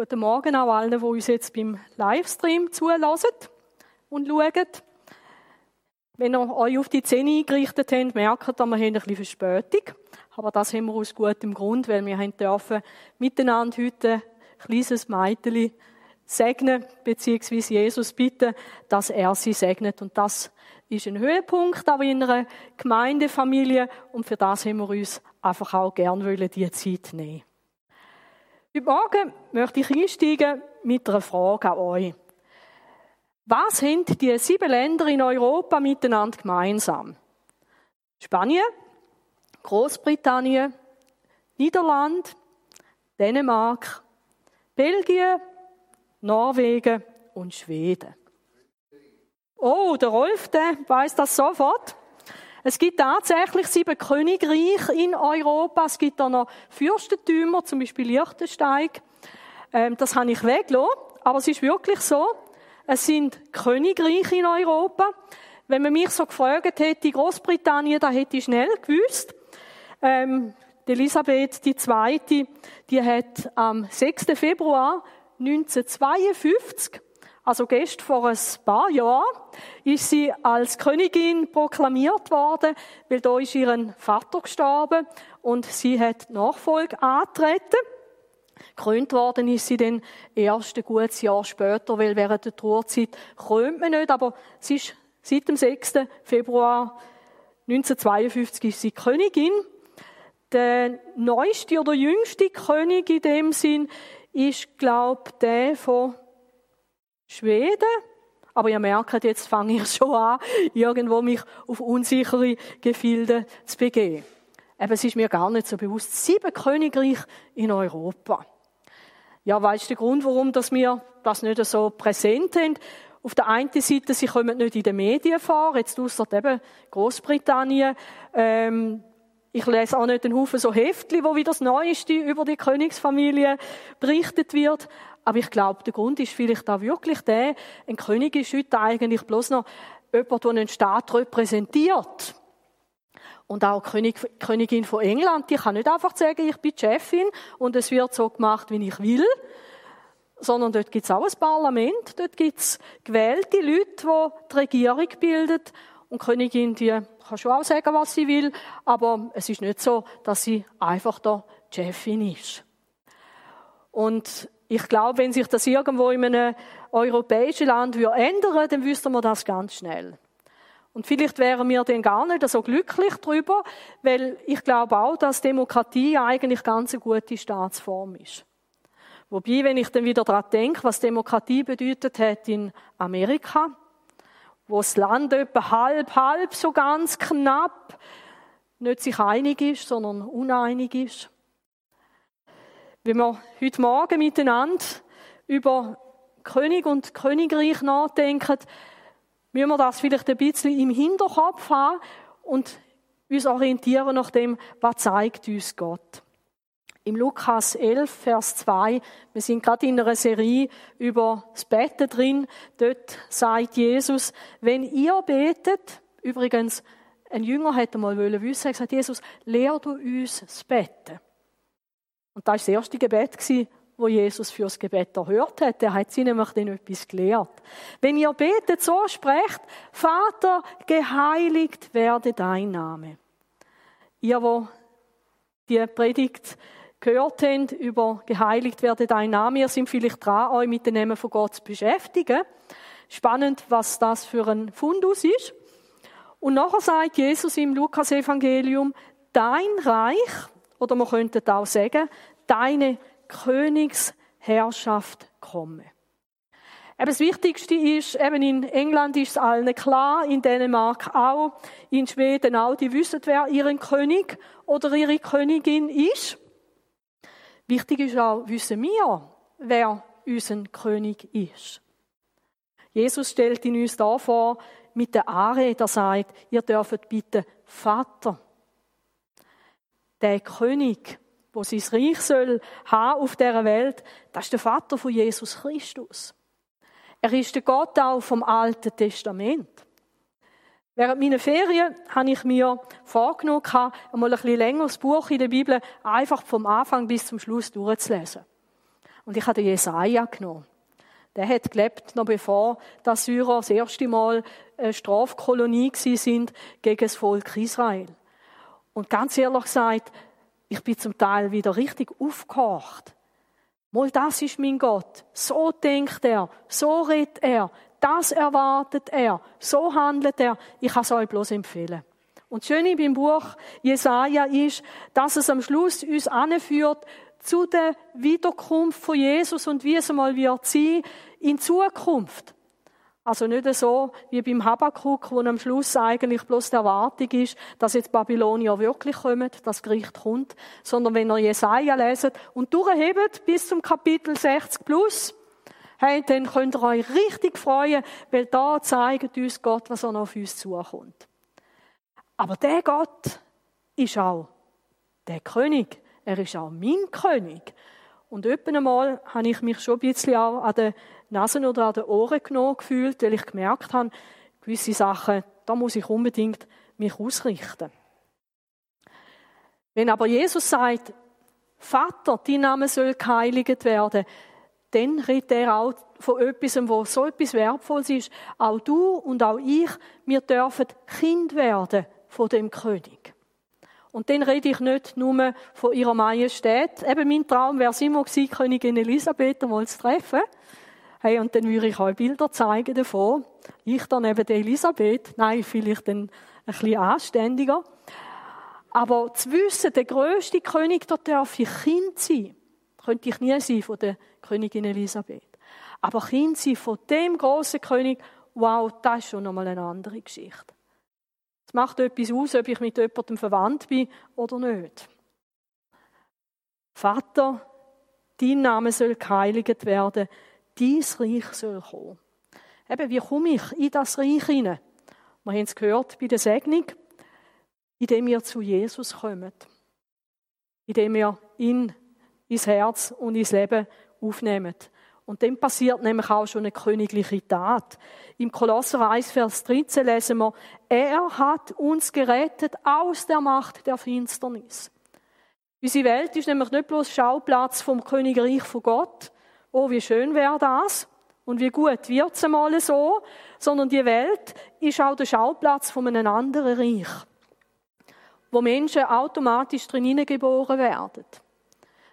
Guten Morgen auch allen, die uns jetzt beim Livestream zulassen und schauen. Wenn ihr euch auf die Szene eingerichtet habt, merkt ihr, wir haben ein bisschen Verspätung. Aber das haben wir aus gutem Grund, weil wir haben dürfen miteinander heute ein kleines Mädchen segnen, beziehungsweise Jesus bitten, dass er sie segnet. Und das ist ein Höhepunkt auch in einer Gemeindefamilie. Und für das haben wir uns einfach auch gerne die Zeit nehmen. Heute Morgen möchte ich einsteigen mit einer Frage an euch. Was haben die sieben Länder in Europa miteinander gemeinsam? Spanien, Großbritannien, Niederland, Dänemark, Belgien, Norwegen und Schweden. Oh, der Rolf, der weiß das sofort. Es gibt tatsächlich sieben Königreiche in Europa. Es gibt auch noch Fürstentümer, zum Beispiel Liechtenstein. Ähm, das habe ich weggelassen. Aber es ist wirklich so. Es sind Königreiche in Europa. Wenn man mich so gefragt hätte, Großbritannien, da hätte ich schnell gewusst. Ähm, Elisabeth II., die hat am 6. Februar 1952 also gestern vor ein paar Jahren, ist sie als Königin proklamiert worden, weil da ist ihr Vater gestorben und sie hat Nachfolge antreten. Gekrönt worden ist sie dann erst ein gutes Jahr später, weil während der Truhrzeit krönt man nicht, aber sie ist seit dem 6. Februar 1952 ist sie Königin. Der neueste oder jüngste König in dem Sinn ist, glaube der von Schweden. Aber ihr merkt, jetzt fange ich schon an, irgendwo mich auf unsichere Gefilde zu begeben. Eben, es ist mir gar nicht so bewusst. Sieben Königreich in Europa. Ja, weißt du der Grund, warum dass wir das nicht so präsent haben? Auf der einen Seite, sie kommen nicht in den Medien vor, jetzt ausser eben Großbritannien. Ähm, ich lese auch nicht einen Haufen so Heftchen, wo wieder das Neueste über die Königsfamilie berichtet wird. Aber ich glaube, der Grund ist vielleicht auch wirklich der, ein König ist heute eigentlich bloß noch jemand, der einen Staat repräsentiert. Und auch König, Königin von England, die kann nicht einfach sagen, ich bin Chefin und es wird so gemacht, wie ich will. Sondern dort gibt es auch ein Parlament, dort gibt es gewählte Leute, die die Regierung bilden. Und Königin, die kann schon auch sagen, was sie will, aber es ist nicht so, dass sie einfach da Chefin ist. Und ich glaube, wenn sich das irgendwo in einem europäischen Land ändern würde, dann wüssten wir das ganz schnell. Und vielleicht wären wir dann gar nicht so glücklich drüber, weil ich glaube auch, dass Demokratie eigentlich ganz eine gute Staatsform ist. Wobei, wenn ich dann wieder daran denke, was Demokratie bedeutet hat in Amerika, wo das Land etwa halb, halb so ganz knapp nicht sich einig ist, sondern uneinig ist. Wenn wir heute Morgen miteinander über König und Königreich nachdenken, müssen wir das vielleicht ein bisschen im Hinterkopf haben und uns orientieren nach dem, was zeigt uns Gott. Im Lukas 11, Vers 2, wir sind gerade in einer Serie über das Betten drin, dort sagt Jesus, wenn ihr betet, übrigens, ein Jünger hätte mal wissen, er gesagt, Jesus, lehr du uns das Betten. Und das war das erste Gebet, wo Jesus fürs Gebet erhört hat. Er hat sie nämlich dann etwas gelehrt. Wenn ihr betet, so sprecht, Vater, geheiligt werde dein Name. Ihr, wo die Predigt gehört habt über geheiligt werde dein Name, ihr seid vielleicht dran, euch mit den Namen von Gott zu beschäftigen. Spannend, was das für ein Fundus ist. Und nachher sagt Jesus im Lukas-Evangelium, dein Reich, oder man könnte auch sagen, deine Königsherrschaft komme. Eben das Wichtigste ist, eben in England ist es allen klar, in Dänemark auch, in Schweden auch, die wissen, wer ihren König oder ihre Königin ist. Wichtig ist auch, wissen wir, wer unser König ist. Jesus stellt ihn uns da vor mit der Anrede, er sagt, ihr dürft bitte Vater der König, wo sein Reich soll haben auf dieser Welt, das ist der Vater von Jesus Christus. Er ist der Gott auch vom Alten Testament. Während meiner Ferien habe ich mir vorgenommen, einmal ein bisschen länger das Buch in der Bibel einfach vom Anfang bis zum Schluss durchzulesen. Und Und ich habe den Jesaja genommen. Der hat gelebt, noch bevor die Syrer das erste Mal eine Strafkolonie sind gegen das Volk Israel. Und ganz ehrlich gesagt, ich bin zum Teil wieder richtig aufgehorcht. Mal, das ist mein Gott. So denkt er, so redet er, das erwartet er, so handelt er. Ich kann es euch bloß empfehlen. Und das Schöne beim Buch Jesaja ist, dass es am Schluss uns anführt zu der Wiederkunft von Jesus und wie es einmal wird sein in Zukunft. Also nicht so wie beim Habakkuk, wo am Schluss eigentlich bloß die Erwartung ist, dass jetzt Babylonier wirklich kommen, das Gericht kommt, sondern wenn ihr Jesaja leset und durchhebt bis zum Kapitel 60 plus, hey, dann könnt ihr euch richtig freuen, weil da zeigt uns Gott, was er noch auf uns zukommt. Aber der Gott ist auch der König. Er ist auch mein König. Und öppen einmal habe ich mich schon ein bisschen auch an den Nasen oder an den Ohren genommen gefühlt, weil ich gemerkt habe, gewisse Sachen, da muss ich unbedingt mich ausrichten. Wenn aber Jesus sagt, Vater, dein Name soll geheiligt werden, dann redet er auch von etwas, wo so etwas Wertvolles ist. Auch du und auch ich, wir dürfen Kind werden von dem König. Und dann rede ich nicht nur von ihrer Majestät. Eben mein Traum wäre es immer gewesen, Königin Elisabeth einmal zu treffen. Hey, und dann würde ich euch Bilder zeigen davon. Ich dann eben die Elisabeth. Nein, vielleicht dann ein bisschen anständiger. Aber zu wissen, der grösste König, da darf ich Kind sein. Könnte ich nie sein von der Königin Elisabeth. Aber Kind sein von dem großen König, wow, das ist schon nochmal eine andere Geschichte. Es macht etwas aus, ob ich mit jemandem verwandt bin oder nicht. Vater, dein Name soll geheiligt werden, dein Reich soll kommen. Eben, wie komme ich in das Reich hinein? Wir haben es gehört bei der Segnung, indem wir zu Jesus kommen. Indem wir ihn ins Herz und ins Leben aufnehmen. Und dann passiert nämlich auch schon eine königliche Tat. Im Kolosser 1, Vers 13 lesen wir, er hat uns gerettet aus der Macht der Finsternis. Unsere Welt ist nämlich nicht bloß Schauplatz vom Königreich von Gott. Oh, wie schön wäre das. Und wie gut wird es einmal so. Sondern die Welt ist auch der Schauplatz von einem anderen Reich. Wo Menschen automatisch drin geboren werden.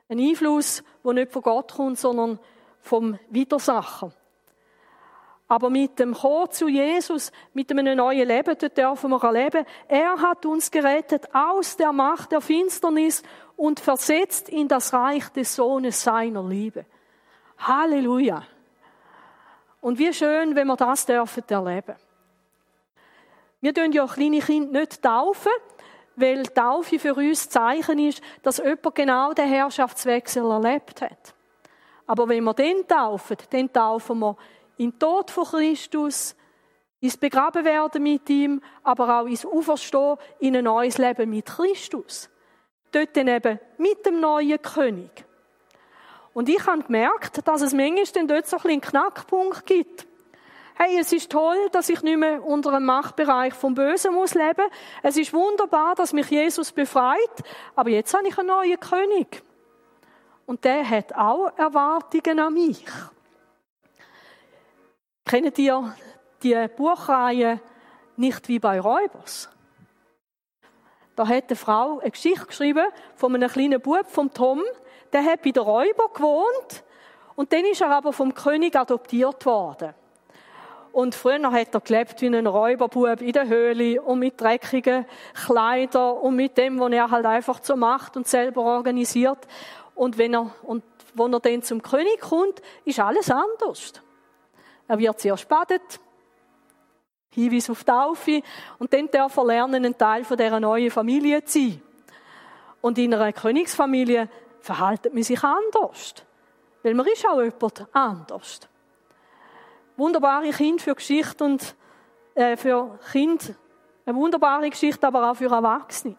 Ein Einfluss, der nicht von Gott kommt, sondern vom Widersacher. Aber mit dem Chor zu Jesus, mit einem neuen Leben, dort dürfen wir erleben, er hat uns gerettet aus der Macht der Finsternis und versetzt in das Reich des Sohnes seiner Liebe. Halleluja. Und wie schön, wenn wir das dürfen erleben. Wir tun ja kleine Kinder nicht taufen, weil Taufe für uns Zeichen ist, dass jemand genau den Herrschaftswechsel erlebt hat. Aber wenn wir den taufen, dann taufen wir in den Tod von Christus, ins Begrabenwerden mit ihm, aber auch ins Auferstehen in ein neues Leben mit Christus. Dort dann eben mit dem neuen König. Und ich habe gemerkt, dass es manchmal dort so ein einen Knackpunkt gibt. Hey, es ist toll, dass ich nicht mehr unter einem Machtbereich vom Bösen muss leben. Es ist wunderbar, dass mich Jesus befreit. Aber jetzt habe ich einen neuen König. Und der hat auch Erwartungen an mich. Kennt ihr die Buchreihe nicht wie bei Räubers? Da hat eine Frau eine Geschichte geschrieben von einem kleinen Bub, vom Tom. Der hat bei den Räuber gewohnt und dann ist er aber vom König adoptiert worden. Und früher hat er gelebt wie ein Räuberbub in der Höhle und mit dreckigen Kleidern und mit dem, was er halt einfach so macht und selber organisiert. Und wenn er, und wo er dann zum König kommt, ist alles anders. Er wird zuerst badet, Hinweis auf Taufe, und dann darf er lernen, ein Teil von dieser neuen Familie zu sein. Und in einer Königsfamilie verhaltet man sich anders. Weil man ist auch jemand anders. Wunderbare Kind für Geschichte und äh, für Kind, eine wunderbare Geschichte, aber auch für Erwachsene.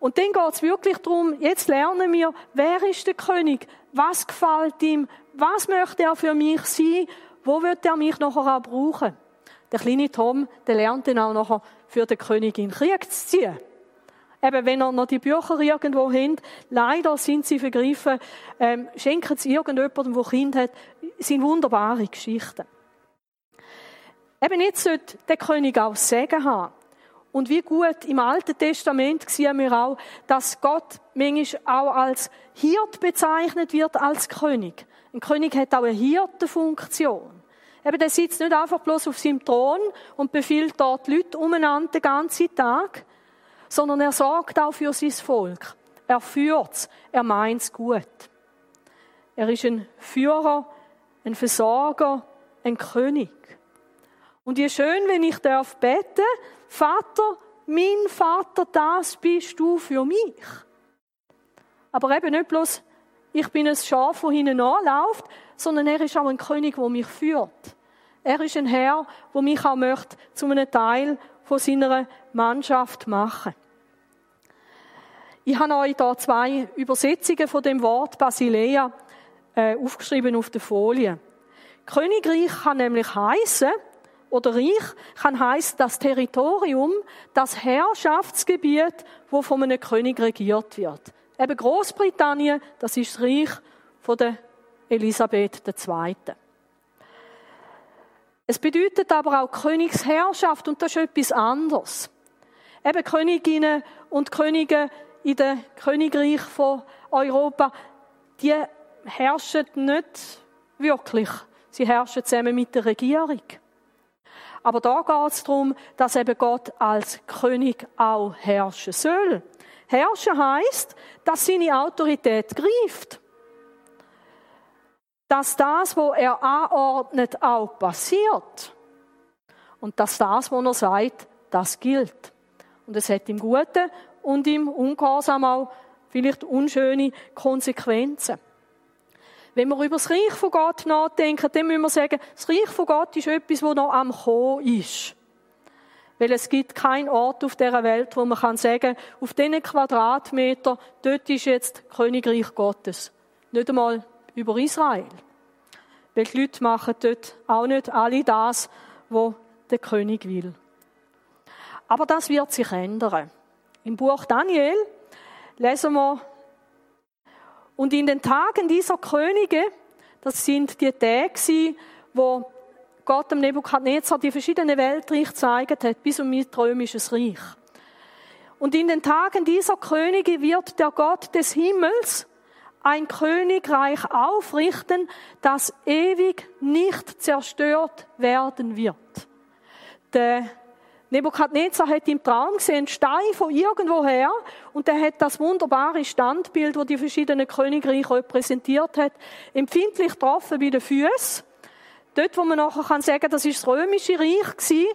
Und dann geht es wirklich darum, jetzt lernen wir, wer ist der König? Was gefällt ihm? Was möchte er für mich sein? Wo wird er mich nachher auch brauchen? Der kleine Tom, der lernt dann auch nachher für den König in Krieg zu ziehen. Eben, wenn ihr noch die Bücher irgendwo habt, leider sind sie vergriffen, ähm, schenken sie irgendjemandem, der Kind hat, sind wunderbare Geschichten. Eben jetzt sollte der König auch Segen haben. Und wie gut im Alten Testament sehen wir auch, dass Gott manchmal auch als Hirt bezeichnet wird, als König. Ein König hat auch eine Hirtenfunktion. Eben, der sitzt nicht einfach bloß auf seinem Thron und befiehlt dort Leute umeinander den ganzen Tag, sondern er sorgt auch für sein Volk. Er führt es, er meint es gut. Er ist ein Führer, ein Versorger, ein König. Und wie schön, wenn ich darf beten, Vater, mein Vater, das bist du für mich. Aber eben nicht bloß, ich bin ein Schaf, das hinten anläuft, sondern er ist auch ein König, der mich führt. Er ist ein Herr, der mich auch möchte zu einem Teil von seiner Mannschaft machen. Ich habe euch hier zwei Übersetzungen von dem Wort Basilea äh, aufgeschrieben auf der Folie. Königreich kann nämlich heißen oder Reich kann heißen das Territorium, das Herrschaftsgebiet, wo von einem König regiert wird. Eben Großbritannien, das ist das Reich von der Elisabeth II. Es bedeutet aber auch Königsherrschaft und das ist etwas anderes. Eben Königinnen und Könige in dem Königreich von Europa, die herrschen nicht wirklich. Sie herrschen zusammen mit der Regierung. Aber da geht es darum, dass eben Gott als König auch herrschen soll. Herrschen heißt, dass seine Autorität greift. Dass das, was er anordnet, auch passiert. Und dass das, was er sagt, das gilt. Und es hat im Guten und im Ungehorsam auch vielleicht unschöne Konsequenzen. Wenn wir über das Reich von Gott nachdenken, dann müssen wir sagen, das Reich von Gott ist etwas, das noch am Kommen ist. Weil es gibt keinen Ort auf dieser Welt, wo man kann sagen, auf diesen Quadratmeter, dort ist jetzt Königreich Gottes. Nicht einmal über Israel. Weil die Leute machen dort auch nicht alle das, was der König will. Aber das wird sich ändern. Im Buch Daniel lesen wir, und in den Tagen dieser Könige, das sind die Tage, wo Gott dem Nebukadnezar die verschiedenen Weltreiche gezeigt hat, bis um mit römisches Reich. Und in den Tagen dieser Könige wird der Gott des Himmels ein Königreich aufrichten, das ewig nicht zerstört werden wird. Der Nebukadnezar hat im Traum gesehen, Stein von irgendwoher und er hat das wunderbare Standbild, wo die verschiedenen Königreiche repräsentiert hat, empfindlich getroffen bei den Füßen. Dort, wo man nachher kann sagen, das ist das römische Reich gewesen,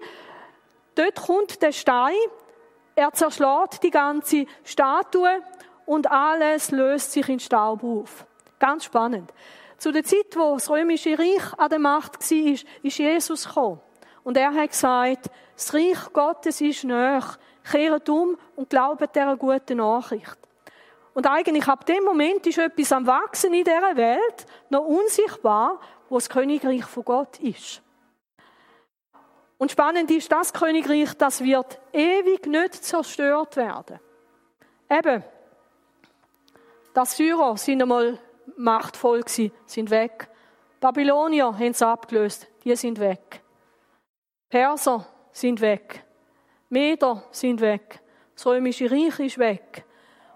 dort kommt der Stein, er zerschlägt die ganze Statue und alles löst sich in Staub auf. Ganz spannend. Zu der Zeit, wo das römische Reich an der Macht war, ist Jesus gekommen. Und er hat gesagt, das Reich Gottes ist näher. Kehrt um und glaubt dieser guten Nachricht. Und eigentlich ab dem Moment ist etwas am Wachsen in dieser Welt, noch unsichtbar, wo das Königreich von Gott ist. Und spannend ist, das Königreich, das wird ewig nicht zerstört werden. Eben, die Assyrer sind einmal machtvoll gewesen, sind weg. Babylonier haben sie abgelöst, die sind weg. Perser sind weg. Meder sind weg. Das römische Reich ist weg.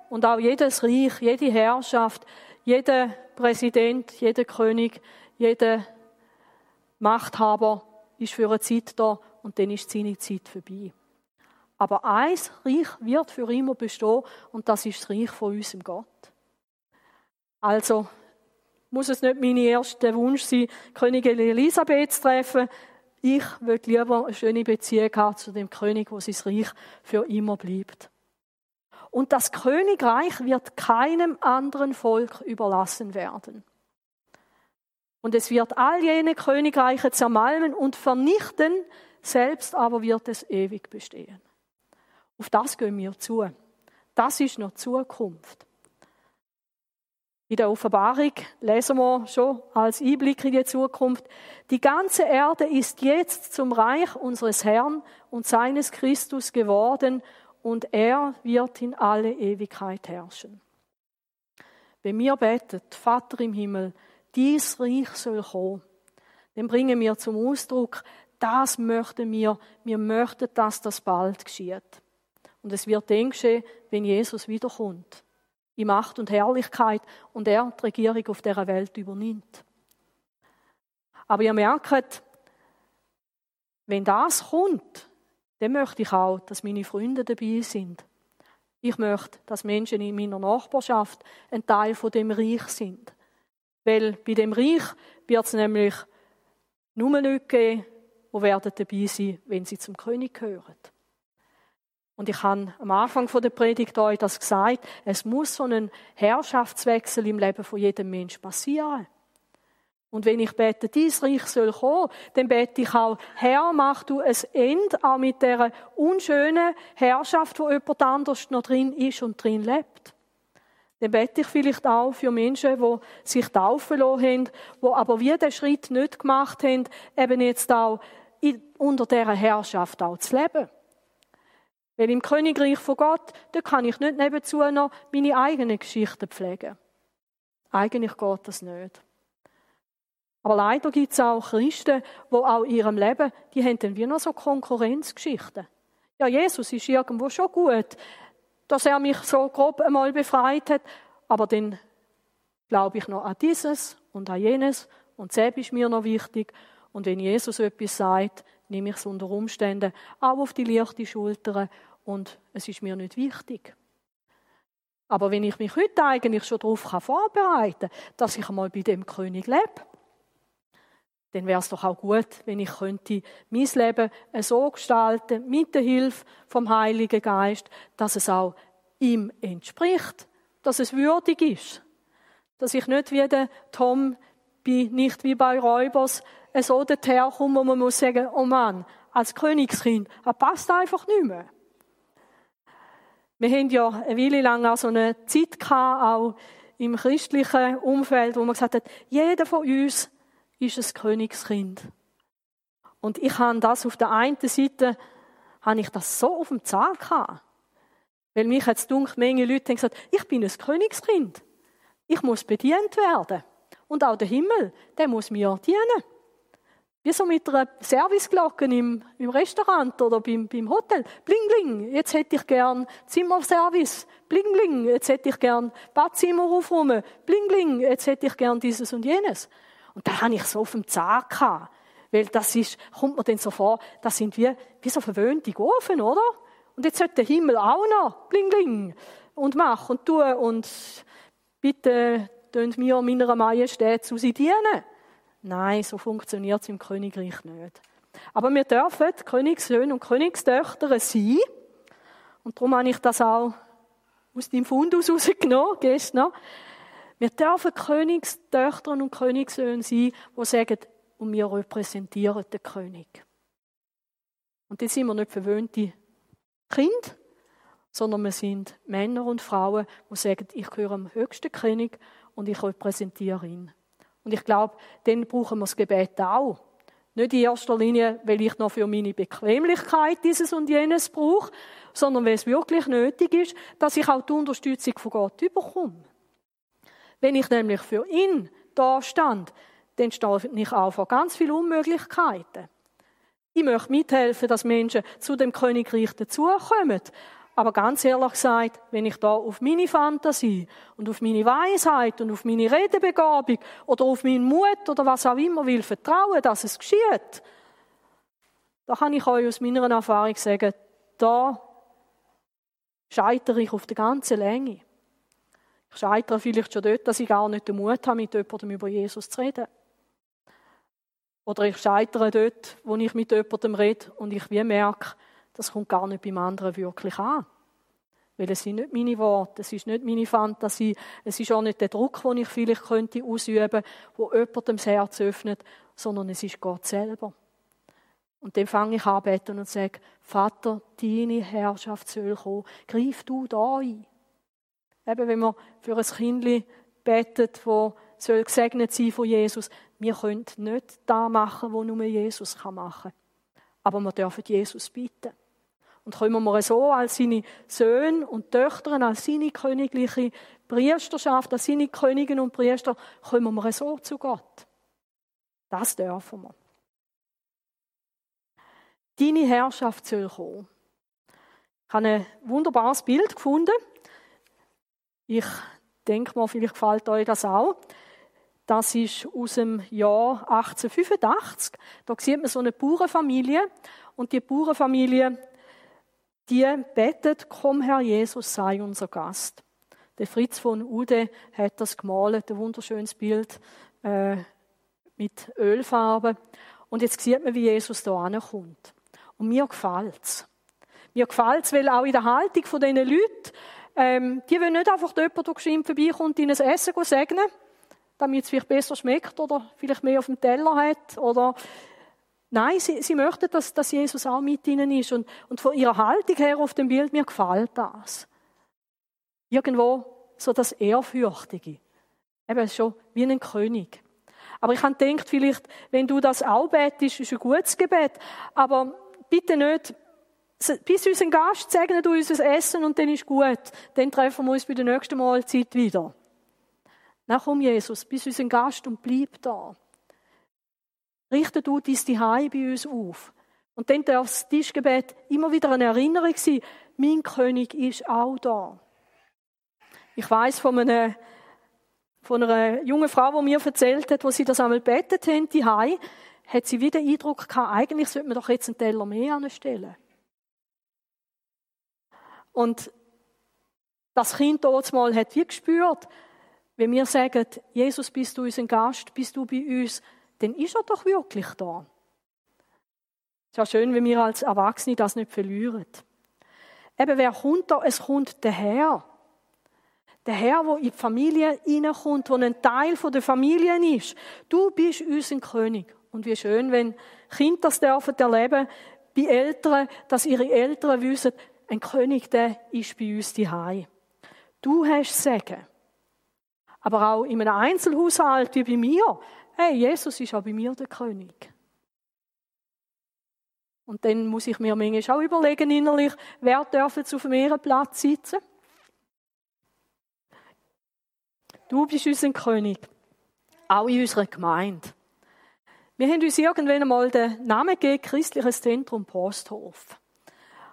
Und auch jedes Reich, jede Herrschaft, jeder Präsident, jeder König, jeder Machthaber ist für eine Zeit da und dann ist seine Zeit vorbei. Aber ein Reich wird für immer bestehen und das ist das Reich von unserem Gott. Also muss es nicht mein erster Wunsch sein, Königin Elisabeth zu treffen, ich würde lieber eine schöne Beziehung haben zu dem König, wo sein Reich für immer bleibt. Und das Königreich wird keinem anderen Volk überlassen werden. Und es wird all jene Königreiche zermalmen und vernichten, selbst aber wird es ewig bestehen. Auf das gehen wir zu. Das ist noch Zukunft. In der Offenbarung lesen wir schon als Einblick in die Zukunft, die ganze Erde ist jetzt zum Reich unseres Herrn und seines Christus geworden und er wird in alle Ewigkeit herrschen. Wenn wir beten, Vater im Himmel, dies Reich soll kommen, dann bringen wir zum Ausdruck, das möchten wir, wir möchten, dass das bald geschieht. Und es wird dann geschehen, wenn Jesus wiederkommt. In Macht und Herrlichkeit und er die Regierung auf dieser Welt übernimmt. Aber ihr merkt, wenn das kommt, dann möchte ich auch, dass meine Freunde dabei sind. Ich möchte, dass Menschen in meiner Nachbarschaft ein Teil von dem Reich sind. Weil bei dem Reich wird es nämlich nur Leute geben, die werden dabei sein, wenn sie zum König gehören. Und ich habe am Anfang der Predigt euch das gesagt, es muss so ein Herrschaftswechsel im Leben von jedem Menschen passieren. Und wenn ich bete, dein Reich soll kommen, dann bete ich auch, Herr, mach du ein Ende auch mit der unschönen Herrschaft, wo jemand anders noch drin ist und drin lebt. Dann bete ich vielleicht auch für Menschen, die sich taufen lassen haben, die aber wie den Schritt nicht gemacht haben, eben jetzt auch unter dieser Herrschaft auch zu leben. Weil im Königreich von Gott, da kann ich nicht nebenzu noch meine eigenen Geschichten pflegen. Eigentlich geht das nicht. Aber leider gibt es auch Christen, die auch in ihrem Leben, die haben dann wie noch so Konkurrenzgeschichten. Ja, Jesus ist irgendwo schon gut, dass er mich so grob einmal befreit hat, aber dann glaube ich noch an dieses und an jenes und selbst ist mir noch wichtig. Und wenn Jesus etwas sagt, nehme ich es unter Umständen auch auf die leichte Schulter und es ist mir nicht wichtig. Aber wenn ich mich heute eigentlich schon darauf vorbereiten kann, dass ich einmal bei dem König lebe, dann wäre es doch auch gut, wenn ich könnte mein Leben so gestalten, mit der Hilfe vom Heiligen Geist, dass es auch ihm entspricht, dass es würdig ist. Dass ich nicht wie der Tom bin, nicht wie bei Räubers, so dorthin wo man muss sagen, oh Mann, als Königskind, er passt einfach nicht mehr. Wir haben ja eine Weile lang auch so eine Zeit gehabt, auch im christlichen Umfeld, wo man gesagt hat, jeder von uns ist ein Königskind. Und ich habe das auf der einen Seite, habe ich das so auf dem Zahn gehabt. Weil mich jetzt dunkel Menge Leute haben gesagt, ich bin ein Königskind. Ich muss bedient werden. Und auch der Himmel, der muss mir dienen. Wie so mit einer Serviceglocke im, im Restaurant oder beim, beim Hotel. Bling, bling, jetzt hätte ich gern Zimmerservice. Bling, bling, jetzt hätte ich gern Badzimmer aufräumen. Bling, bling, jetzt hätte ich gern dieses und jenes. Und da habe ich so auf dem Zahn gehabt. Weil das ist, kommt mir dann so vor, das sind wie, wie so verwöhnte Gofen, oder? Und jetzt sollte der Himmel auch noch bling, bling und machen und tun und bitte tun mir meiner Majestät zu sie dienen. Nein, so funktioniert es im Königreich nicht. Aber wir dürfen Königssöhne und Königstöchter sein. Und darum habe ich das auch aus dem Fundus rausgenommen, gestern. Wir dürfen Königstöchter und Königssöhne sein, die sagen, und wir repräsentieren den König. Und das sind wir nicht verwöhnte Kinder, sondern wir sind Männer und Frauen, die sagen, ich gehöre am höchsten König und ich repräsentiere ihn. Und ich glaube, dann brauchen wir das Gebet auch. Nicht in erster Linie, weil ich noch für meine Bequemlichkeit dieses und jenes brauche, sondern weil es wirklich nötig ist, dass ich auch die Unterstützung von Gott überkomme. Wenn ich nämlich für ihn da stand, dann stehe ich auch vor ganz vielen Unmöglichkeiten. Ich möchte mithelfen, dass Menschen zu dem Königreich dazukommen. Aber ganz ehrlich gesagt, wenn ich da auf meine Fantasie und auf meine Weisheit und auf meine Redebegabung oder auf meinen Mut oder was auch immer will vertrauen, dass es geschieht, da kann ich euch aus meiner Erfahrung sagen, da scheitere ich auf der ganzen Länge. Ich scheitere vielleicht schon dort, dass ich gar nicht den Mut habe, mit jemandem über Jesus zu reden. Oder ich scheitere dort, wo ich mit jemandem rede und ich wie merke, das kommt gar nicht beim anderen wirklich an. Weil es sind nicht meine Worte, es ist nicht meine Fantasie, es ist auch nicht der Druck, den ich vielleicht könnte ausüben könnte, wo jemandem das Herz öffnet, sondern es ist Gott selber. Und dann fange ich an beten und sage, Vater, deine Herrschaft soll kommen, greif du da ein. Eben, wenn man für ein Kind betet, wo soll gesegnet sein von Jesus, wir können nicht da machen, wo nur Jesus machen kann. Aber wir dürfen Jesus bitten. Und kommen wir so als seine Söhne und Töchter, als seine königliche Priesterschaft, als seine Königen und Priester, kommen wir so zu Gott. Das dürfen wir. Deine Herrschaft soll kommen. Ich habe ein wunderbares Bild gefunden. Ich denke mal, vielleicht gefällt euch das auch. Das ist aus dem Jahr 1885. Da sieht man so eine Bauernfamilie. Und die Bauernfamilie die betet, komm Herr Jesus, sei unser Gast. Der Fritz von Ude hat das gemalt, ein wunderschönes Bild äh, mit Ölfarbe. Und jetzt sieht man, wie Jesus da ankommt. Und mir gefällt's. Mir gefällt's, weil auch in der Haltung von diesen Leuten, ähm, die wollen nicht einfach jemand, der geschwind vorbeikommt, ihnen ein Essen segnen, damit es vielleicht besser schmeckt oder vielleicht mehr auf dem Teller hat oder Nein, sie, sie möchten, dass, dass Jesus auch mit ihnen ist. Und, und von ihrer Haltung her auf dem Bild, mir gefällt das. Irgendwo so das Ehrfürchtige. Eben schon wie ein König. Aber ich habe gedacht, vielleicht, wenn du das auch betest, ist ein gutes Gebet. Aber bitte nicht, bis unseren Gast segnen du unser Essen und dann ist gut. Dann treffen wir uns bei der nächsten Mahlzeit wieder. Na komm, Jesus, bis unseren Gast und bleib da. Richte du dein Zuhause bei uns auf. Und dann darf das Tischgebet immer wieder eine Erinnerung sein, mein König ist auch da. Ich weiß von einer, von einer jungen Frau, die mir erzählt hat, wo sie das einmal betet haben, die hat sie wieder den Eindruck gehabt, eigentlich sollte man doch jetzt einen Teller mehr anstellen. Und das Kind dort mal hat wie gespürt, wenn wir sagen, Jesus, bist du unser Gast, bist du bei uns, dann ist er doch wirklich da. Es ist ja schön, wenn wir als Erwachsene das nicht verlieren. Eben, wer kommt da? Es kommt der Herr. Der Herr, der in die Familie hineinkommt, der ein Teil der Familie ist. Du bist unser König. Und wie schön, wenn Kinder das dürfen erleben, bei Eltern, dass ihre Eltern wissen, ein König, der ist bei uns daheim. Du hast Segen. Aber auch in einem Einzelhaushalt wie bei mir hey, Jesus ist auch bei mir der König. Und dann muss ich mir manchmal auch überlegen innerlich, wer darf jetzt auf dem Ehrenplatz sitzen? Du bist unser König, auch in unserer Gemeinde. Wir haben uns irgendwann einmal den Namen gegeben, Christliches Zentrum Posthof.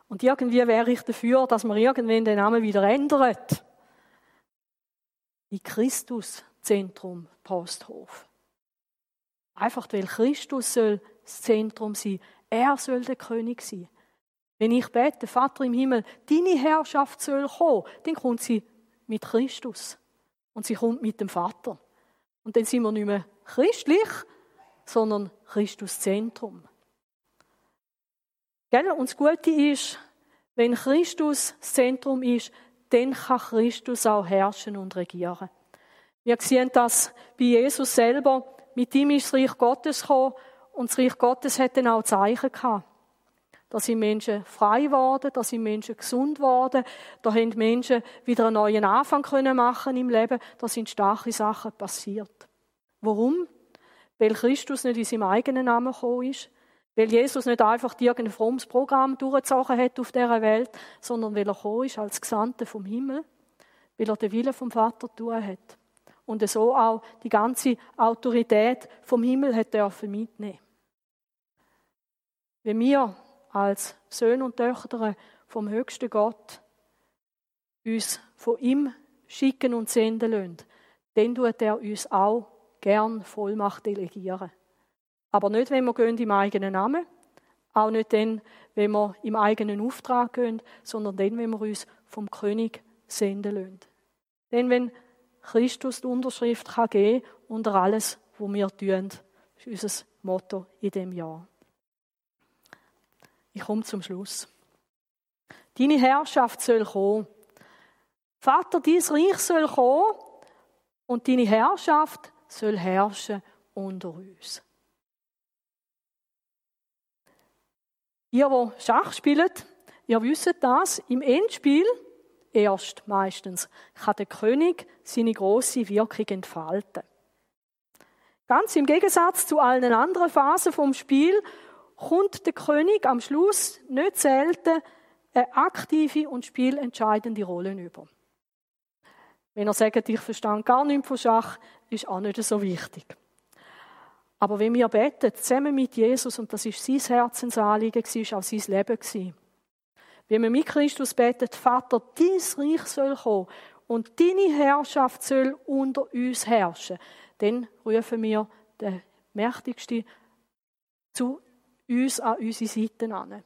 Und irgendwie wäre ich dafür, dass man irgendwann den Namen wieder ändert. In Christus Zentrum Posthof. Einfach weil Christus soll das Zentrum sein. Er soll der König sein. Wenn ich bete, Vater im Himmel, deine Herrschaft soll kommen, dann kommt sie mit Christus. Und sie kommt mit dem Vater. Und dann sind wir nicht mehr christlich, sondern Christus Zentrum. Gell? Und das Gute ist, wenn Christus das Zentrum ist, dann kann Christus auch herrschen und regieren. Wir sehen das bei Jesus selber. Mit ihm ist das Reich Gottes gekommen und das Reich Gottes hat dann auch Zeichen gehabt. Da sind Menschen frei geworden, da sind Menschen gesund geworden, da haben Menschen wieder einen neuen Anfang können machen im Leben, da sind starke Sachen passiert. Warum? Weil Christus nicht in seinem eigenen Namen gekommen ist, weil Jesus nicht einfach irgendein frommes Programm durchgezogen hat auf dieser Welt, sondern weil er gekommen ist als Gesandter vom Himmel, weil er den Willen vom Vater tun hat und so auch die ganze Autorität vom Himmel hat dürfen mitnehmen. Wenn wir als Söhne und Töchter vom höchsten Gott uns von ihm schicken und senden lassen, dann tut er uns auch gern Vollmacht delegieren. Aber nicht, wenn wir gehen im eigenen Namen, auch nicht dann, wenn wir im eigenen Auftrag gehen, sondern dann, wenn wir uns vom König senden lassen. Denn wenn Christus die Unterschrift kann geben unter alles, was wir tun. Das ist unser Motto in dem Jahr. Ich komme zum Schluss. Deine Herrschaft soll kommen. Vater, dein Reich soll kommen und deine Herrschaft soll herrschen unter uns. Ihr, die Schach spielt, ihr wisst das, im Endspiel erst meistens kann der König seine große Wirkung entfalten. Ganz im Gegensatz zu allen anderen Phasen vom Spiel kommt der König am Schluss nicht selten eine aktive und spielentscheidende Rolle über. Wenn er sagt, ich verstehe gar nichts von Schach, ist auch nicht so wichtig. Aber wenn wir beten, zusammen mit Jesus, und das ist sein Herzensanliegen, war auch sein Leben. Wenn wir mit Christus beten, Vater, dein Reich soll kommen und deine Herrschaft soll unter uns herrschen, dann rufen wir den Mächtigsten zu uns an unsere Seite an.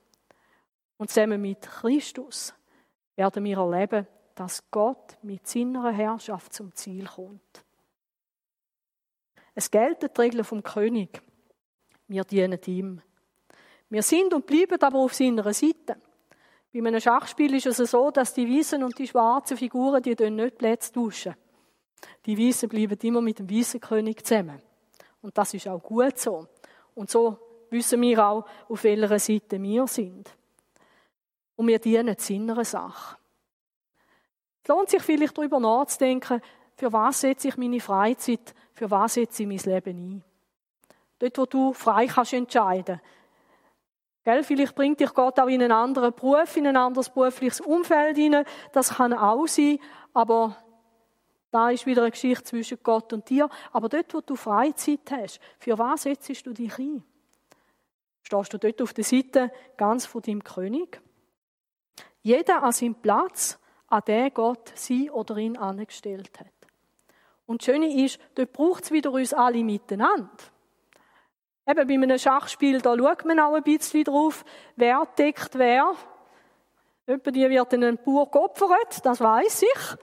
Und zusammen mit Christus werden wir erleben, dass Gott mit seiner Herrschaft zum Ziel kommt. Es gelten die Regeln vom König. Wir dienen ihm. Wir sind und bleiben aber auf seiner Seite. Bei einem Schachspiel ist es so, dass die weißen und die schwarzen Figuren die nicht Plätze tauschen. Die Weißen bleiben immer mit dem weißen König zusammen. Und das ist auch gut so. Und so wissen wir auch, auf welcher Seite wir sind. Und wir dienen seiner Sache. Es lohnt sich vielleicht darüber nachzudenken, für was setze ich meine Freizeit, für was setze ich mein Leben ein. Dort, wo du frei kannst entscheiden. Gell, vielleicht bringt dich Gott auch in einen anderen Beruf, in ein anderes berufliches Umfeld hinein. Das kann auch sein, aber da ist wieder eine Geschichte zwischen Gott und dir. Aber dort, wo du Freizeit hast, für was setzt du dich ein? Stehst du dort auf der Seite ganz von deinem König? Jeder an seinem Platz, an den Gott sie oder ihn angestellt hat. Und das Schöne ist, dort braucht es wieder uns alle miteinander. Eben bei einem Schachspiel, da schaut man auch ein bisschen drauf, wer deckt wer. Die wird dann ein Bauer geopfert, das weiß ich.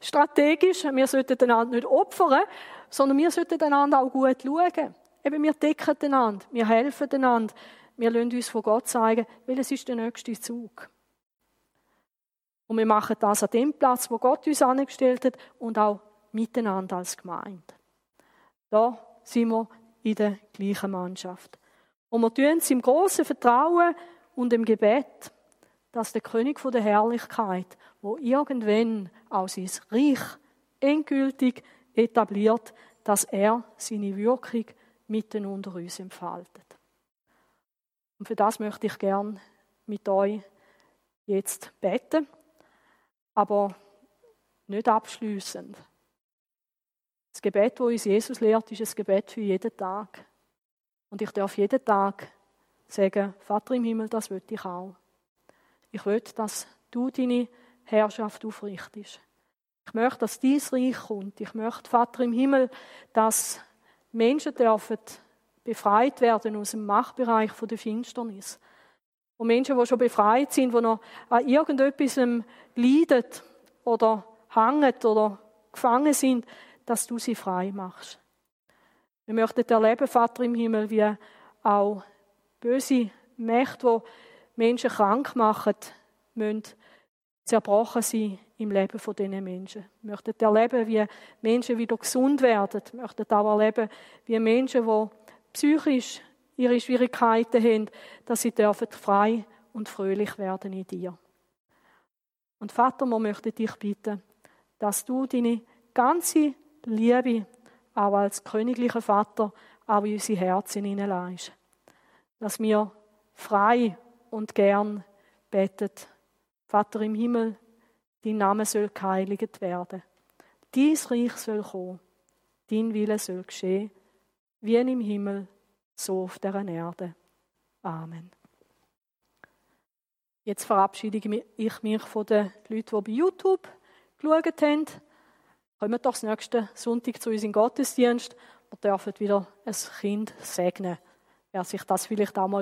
Strategisch, wir sollten einander nicht opfern, sondern wir sollten einander auch gut schauen. Eben, wir decken einander, wir helfen einander, wir lassen uns von Gott zeigen, welches ist der nächste Zug. Und wir machen das an dem Platz, wo Gott uns angestellt hat und auch miteinander als Gemeinde. Da sind wir in der gleichen Mannschaft. Und wir tun es im großen Vertrauen und im Gebet, dass der König von der Herrlichkeit, wo irgendwann auch sein Reich endgültig etabliert, dass er seine Wirkung mitten unter uns entfaltet. Und für das möchte ich gern mit euch jetzt beten, aber nicht abschließend. Das Gebet, wo uns Jesus lehrt, ist ein Gebet für jeden Tag. Und ich darf jeden Tag sagen, Vater im Himmel, das will ich auch. Ich will, dass du deine Herrschaft aufrichtest. Ich möchte, dass dein Reich kommt. Ich möchte, Vater im Himmel, dass Menschen dürfen befreit werden aus dem Machtbereich der Finsternis. Und Menschen, die schon befreit sind, die noch an irgendetwas leiden oder hängen oder gefangen sind, dass du sie frei machst. Wir möchten erleben, Vater im Himmel, wie auch böse Mächte, die Menschen krank machen, müssen zerbrochen sein im Leben von diesen Menschen. Wir möchten erleben, wie Menschen wieder gesund werden. Wir möchten auch erleben, wie Menschen, die psychisch ihre Schwierigkeiten haben, dass sie dürfen frei und fröhlich werden in dir. Und Vater, wir möchten dich bitten, dass du deine ganze Liebe auch als königlicher Vater auch in unsere Herzen hineinleist. Dass wir frei und gern betet. Vater im Himmel, dein Name soll geheiligt werden. Dein Reich soll kommen. Dein Wille soll geschehen, wie im Himmel, so auf der Erde. Amen. Jetzt verabschiede ich mich von den Leuten, die bei YouTube geschaut haben. Kommen doch das nächste Sonntag zu uns in Gottesdienst. Wir dürfen wieder ein Kind segnen. Wer sich das vielleicht auch mal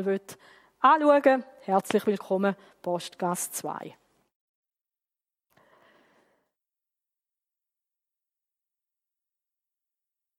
anschauen will, herzlich willkommen, Postgast 2.